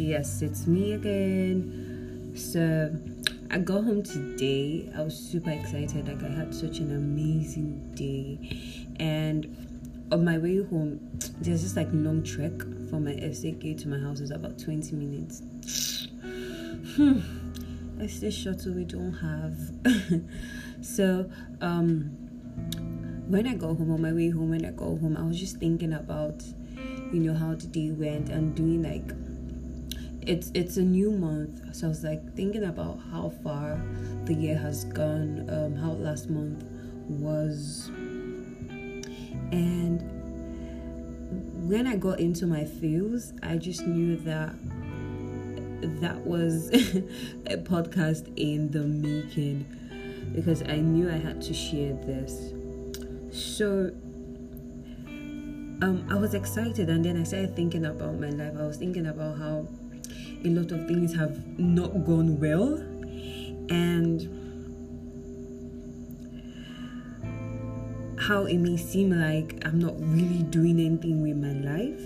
Yes, it's me again. So I got home today. I was super excited. Like I had such an amazing day. And on my way home, there's just like long trek from my SAK to my house. It's about 20 minutes. Hmm. It's the shuttle we don't have. so um when I got home on my way home, when I got home, I was just thinking about you know how the day went and doing like it's it's a new month so i was like thinking about how far the year has gone um how last month was and when i got into my feels i just knew that that was a podcast in the making because i knew i had to share this so um, I was excited and then I started thinking about my life. I was thinking about how a lot of things have not gone well and how it may seem like I'm not really doing anything with my life.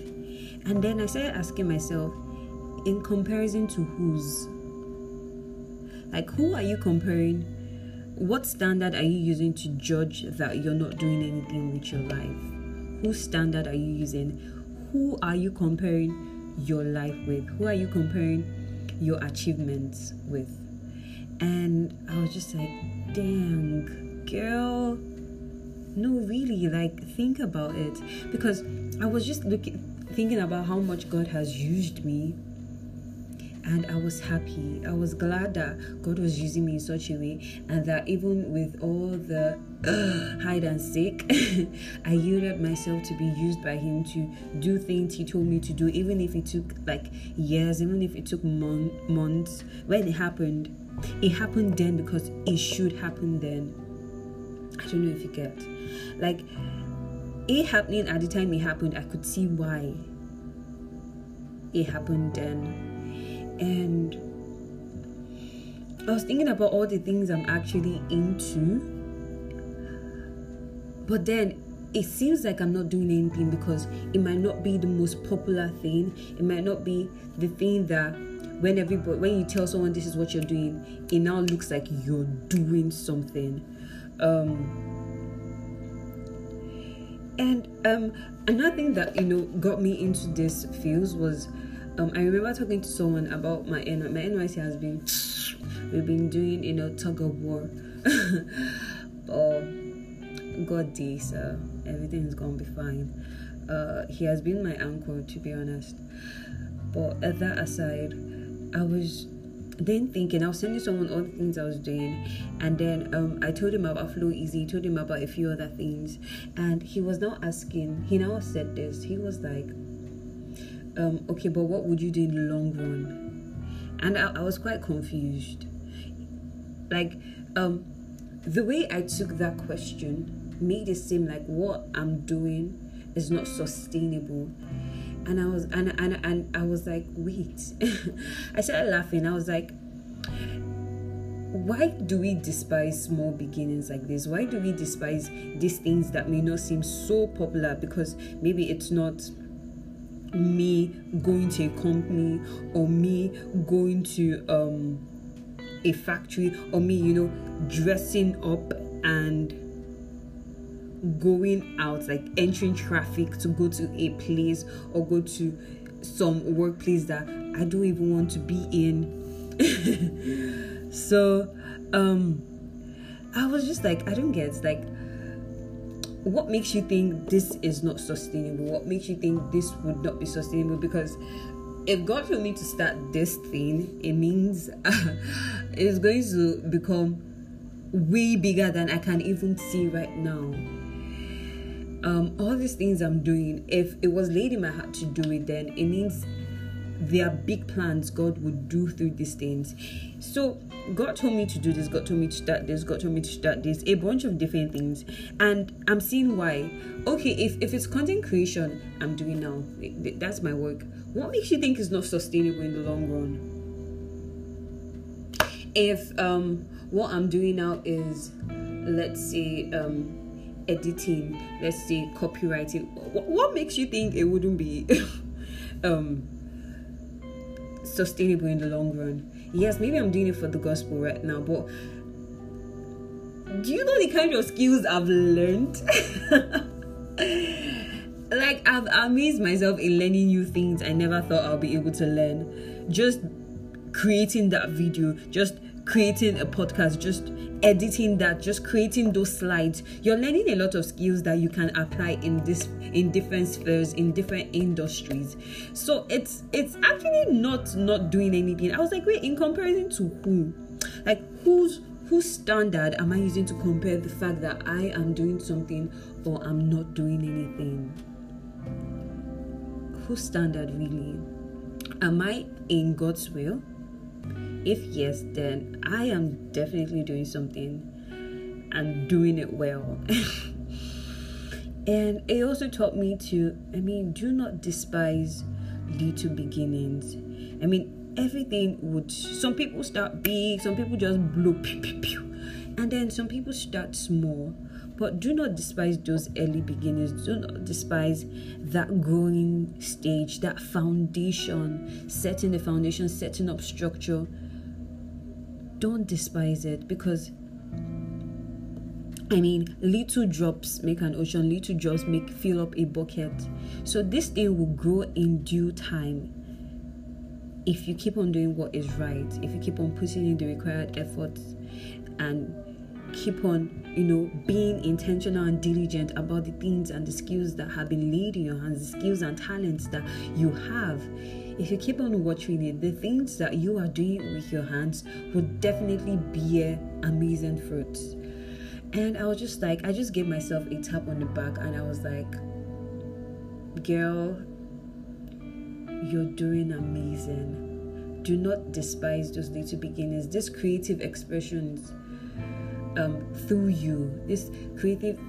And then I started asking myself, in comparison to whose? Like, who are you comparing? What standard are you using to judge that you're not doing anything with your life? Whose standard are you using? Who are you comparing your life with? Who are you comparing your achievements with? And I was just like, dang, girl. No, really, like, think about it. Because I was just looking, thinking about how much God has used me and I was happy. I was glad that God was using me in such a way, and that even with all the uh, hide and seek, I yielded myself to be used by Him to do things He told me to do, even if it took like years, even if it took mon- months. When it happened, it happened then because it should happen then. I don't know if you get like it happening at the time it happened. I could see why it happened then and I was thinking about all the things I'm actually into, but then it seems like I'm not doing anything because it might not be the most popular thing. It might not be the thing that when everybody when you tell someone this is what you're doing, it now looks like you're doing something. Um, and um, another thing that you know got me into this fields was um, I remember talking to someone about my my NYSC has been we've been doing you know tug of war, but God day so is gonna be fine. Uh, he has been my uncle to be honest. But at that aside, I was then thinking I was sending someone all the things I was doing, and then um, I told him about Flow Easy, told him about a few other things, and he was now asking. He now said this. He was like um, okay, but what would you do in the long run? And I, I was quite confused. Like, um, the way I took that question made it seem like what I'm doing is not sustainable. And I was and and, and I was like, wait. I started laughing. I was like, why do we despise small beginnings like this? Why do we despise these things that may not seem so popular because maybe it's not me going to a company or me going to um, a factory or me, you know, dressing up and going out, like entering traffic to go to a place or go to some workplace that I don't even want to be in. so, um, I was just like, I don't get like what makes you think this is not sustainable? What makes you think this would not be sustainable? Because if God told me to start this thing, it means it's going to become way bigger than I can even see right now. Um, all these things I'm doing, if it was laid in my heart to do it, then it means there are big plans God would do through these things. So God told me to do this, God told me to start this, God told me to start this, a bunch of different things. And I'm seeing why. Okay, if, if it's content creation I'm doing now, that's my work. What makes you think it's not sustainable in the long run? If um what I'm doing now is let's say um editing, let's say copywriting, what, what makes you think it wouldn't be um sustainable in the long run. Yes, maybe I'm doing it for the gospel right now, but do you know the kind of skills I've learned? like I've amazed myself in learning new things I never thought I'll be able to learn. Just creating that video, just creating a podcast, just editing that, just creating those slides. You're learning a lot of skills that you can apply in this in different spheres, in different industries. So it's it's actually not not doing anything. I was like, wait, in comparison to who? Like who's whose standard am I using to compare the fact that I am doing something or I'm not doing anything? Whose standard really? Am I in God's will? If yes, then I am definitely doing something and doing it well. and it also taught me to, I mean, do not despise little beginnings. I mean, everything would, some people start big, some people just blow, pew, pew, pew, and then some people start small. But do not despise those early beginnings. Do not despise that growing stage, that foundation, setting the foundation, setting up structure don't despise it because I mean, little drops make an ocean, little drops make fill up a bucket. So this thing will grow in due time. If you keep on doing what is right, if you keep on putting in the required efforts and keep on, you know, being intentional and diligent about the things and the skills that have been laid in your hands, the skills and talents that you have, if you keep on watching it, the things that you are doing with your hands would definitely bear amazing fruits. And I was just like, I just gave myself a tap on the back and I was like, girl, you're doing amazing. Do not despise those little beginnings, these creative expressions um, through you, these creative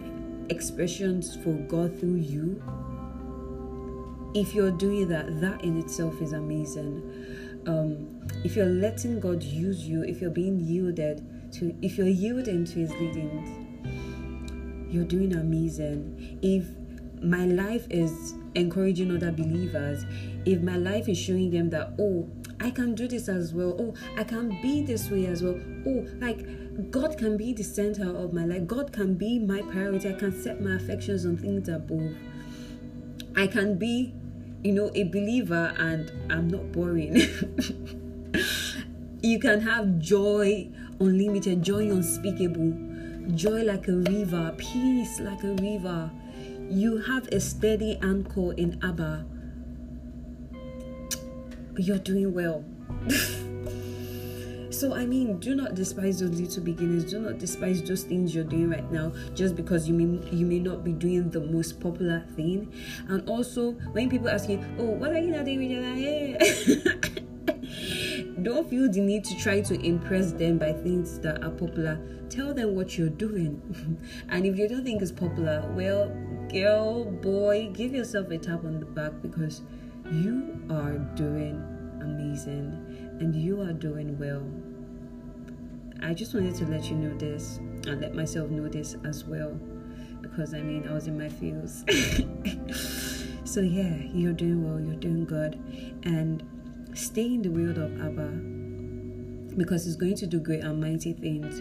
expressions for God through you if you're doing that, that in itself is amazing. Um, if you're letting God use you, if you're being yielded to, if you're yielding to His leading, you're doing amazing. If my life is encouraging other believers, if my life is showing them that, oh, I can do this as well, oh, I can be this way as well, oh, like God can be the center of my life, God can be my priority, I can set my affections on things above. I can be you know, a believer and I'm not boring. you can have joy unlimited, joy unspeakable, joy like a river, peace like a river. You have a steady anchor in Abba. You're doing well. So, I mean, do not despise those little beginnings. Do not despise those things you're doing right now just because you may, you may not be doing the most popular thing. And also, when people ask you, Oh, what are you not doing with your life? Don't feel the need to try to impress them by things that are popular. Tell them what you're doing. and if you don't think it's popular, well, girl, boy, give yourself a tap on the back because you are doing amazing and you are doing well. I just wanted to let you know this and let myself know this as well because I mean, I was in my feels. so, yeah, you're doing well, you're doing good, and stay in the world of Abba because He's going to do great and mighty things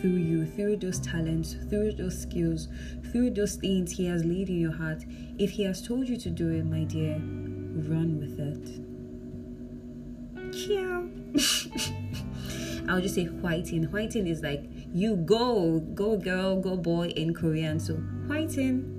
through you, through those talents, through those skills, through those things He has laid in your heart. If He has told you to do it, my dear, run with it. Ciao. I'll just say hwaiting. Hwaiting is like you go, go girl, go boy in Korean. So hwaiting